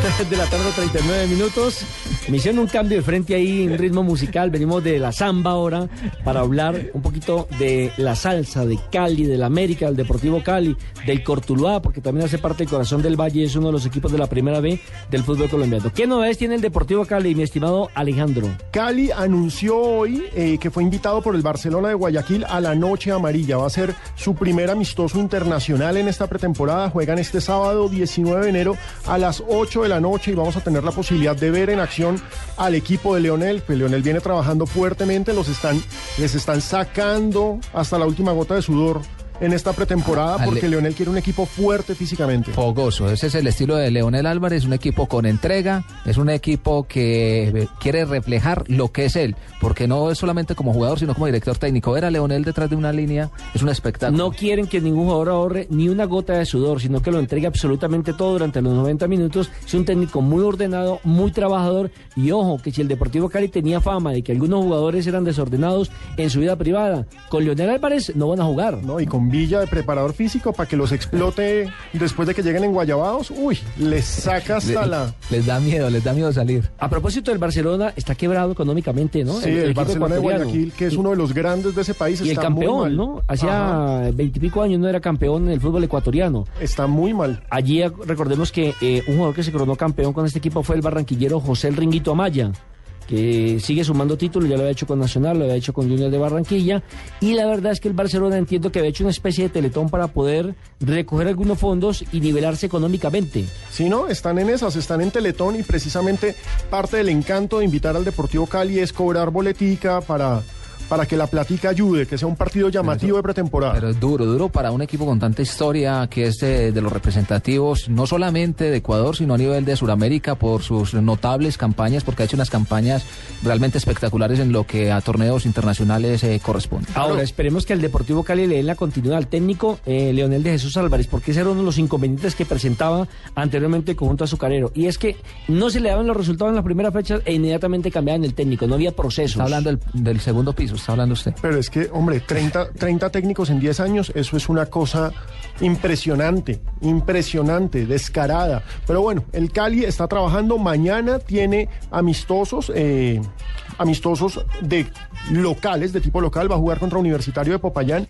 de la tarde, 39 minutos. Me hicieron un cambio de frente ahí en ritmo musical. Venimos de la samba ahora para hablar un poquito de la salsa, de Cali, del América, del Deportivo Cali, del Cortuluá, porque también hace parte del corazón del Valle, es uno de los equipos de la primera B del fútbol colombiano. ¿Qué novedades tiene el Deportivo Cali, mi estimado Alejandro? Cali anunció hoy eh, que fue invitado por el Barcelona de Guayaquil a la Noche Amarilla. Va a ser su primer amistoso internacional en esta pretemporada. Juegan este sábado 19 de enero a las 8 de la noche y vamos a tener la posibilidad de ver en acción al equipo de Leonel. Pues Leonel viene trabajando fuertemente, los están, les están sacando hasta la última gota de sudor en esta pretemporada porque Leonel quiere un equipo fuerte físicamente. Fogoso, ese es el estilo de Leonel Álvarez, un equipo con entrega, es un equipo que quiere reflejar lo que es él, porque no es solamente como jugador, sino como director técnico. Ver a Leonel detrás de una línea es un espectáculo. No quieren que ningún jugador ahorre ni una gota de sudor, sino que lo entregue absolutamente todo durante los 90 minutos. Es un técnico muy ordenado, muy trabajador. Y ojo, que si el Deportivo Cali tenía fama de que algunos jugadores eran desordenados en su vida privada, con Leonel Álvarez no van a jugar. ¿no? Y con Villa de preparador físico para que los explote después de que lleguen en Guayabados. Uy, les saca hasta la... Les da miedo, les da miedo salir. A propósito del Barcelona, está quebrado económicamente, ¿no? Sí, el, Barcelona de ecuatoriano. Guayaquil, que es uno de los grandes de ese país, Y el muy campeón, mal. ¿no? Hacía veintipico años no era campeón en el fútbol ecuatoriano. está muy mal. Allí recordemos que eh, un jugador que se coronó campeón con este equipo fue el barranquillero José el Ringuito Amaya, que sigue sumando títulos, ya lo había hecho con Nacional, lo había hecho con Junior de Barranquilla, y la verdad es que el Barcelona entiendo que había hecho una especie de teletón para poder recoger algunos fondos y nivelarse económicamente. Si no, están en esas, están en Teletón y precisamente parte del encanto de invitar al Deportivo Cali es cobrar boletica para, para que la platica ayude, que sea un partido llamativo de pretemporada. Pero es duro, duro para un equipo con tanta historia que es de, de los representativos, no solamente de Ecuador, sino a nivel de Sudamérica por sus notables campañas, porque ha hecho unas campañas realmente espectaculares en lo que a torneos internacionales eh, corresponde. Ahora, esperemos que al Deportivo Cali le den la continuidad al técnico eh, Leonel de Jesús Álvarez, porque ese era uno de los inconvenientes que presentaba anteriormente el conjunto azucarero. Y es que no se le daban los resultados en la primera fecha e inmediatamente cambiaban el técnico, no había procesos. Está hablando del, del segundo piso, está hablando usted. Pero es que, hombre, 30, 30 técnicos en 10 años, eso es una cosa impresionante, impresionante, descarada. Pero bueno, el Cali está trabajando, mañana tiene amistosos, eh, amistosos de locales, de tipo local, va a jugar contra Universitario de Popayán.